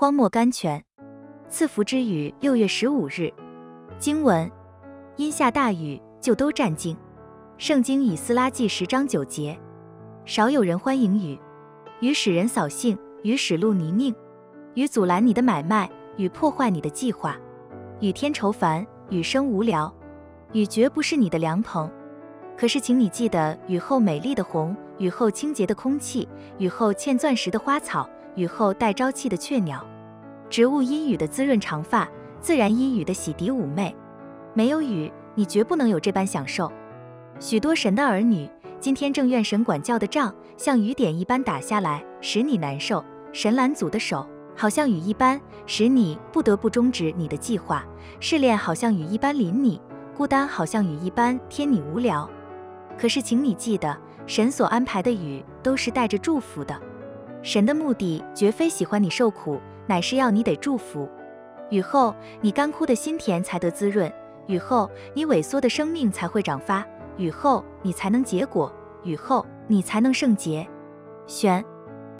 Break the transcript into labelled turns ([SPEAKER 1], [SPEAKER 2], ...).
[SPEAKER 1] 荒漠甘泉。赐福之雨，六月十五日。经文：因下大雨，就都战惊。圣经以斯拉记十章九节。少有人欢迎雨，雨使人扫兴，雨使路泥泞，雨阻拦你的买卖，雨破坏你的计划，雨天愁烦，雨生无聊，雨绝不是你的良朋。可是，请你记得，雨后美丽的红，雨后清洁的空气，雨后嵌钻石的花草，雨后带朝气的雀鸟。植物因雨的滋润长发，自然因雨的洗涤妩媚。没有雨，你绝不能有这般享受。许多神的儿女，今天正愿神管教的杖像雨点一般打下来，使你难受；神拦阻的手好像雨一般，使你不得不终止你的计划；试炼好像雨一般淋你，孤单好像雨一般添你无聊。可是，请你记得，神所安排的雨都是带着祝福的。神的目的绝非喜欢你受苦。乃是要你得祝福，雨后你干枯的心田才得滋润，雨后你萎缩的生命才会长发，雨后你才能结果，雨后你才能圣洁。选。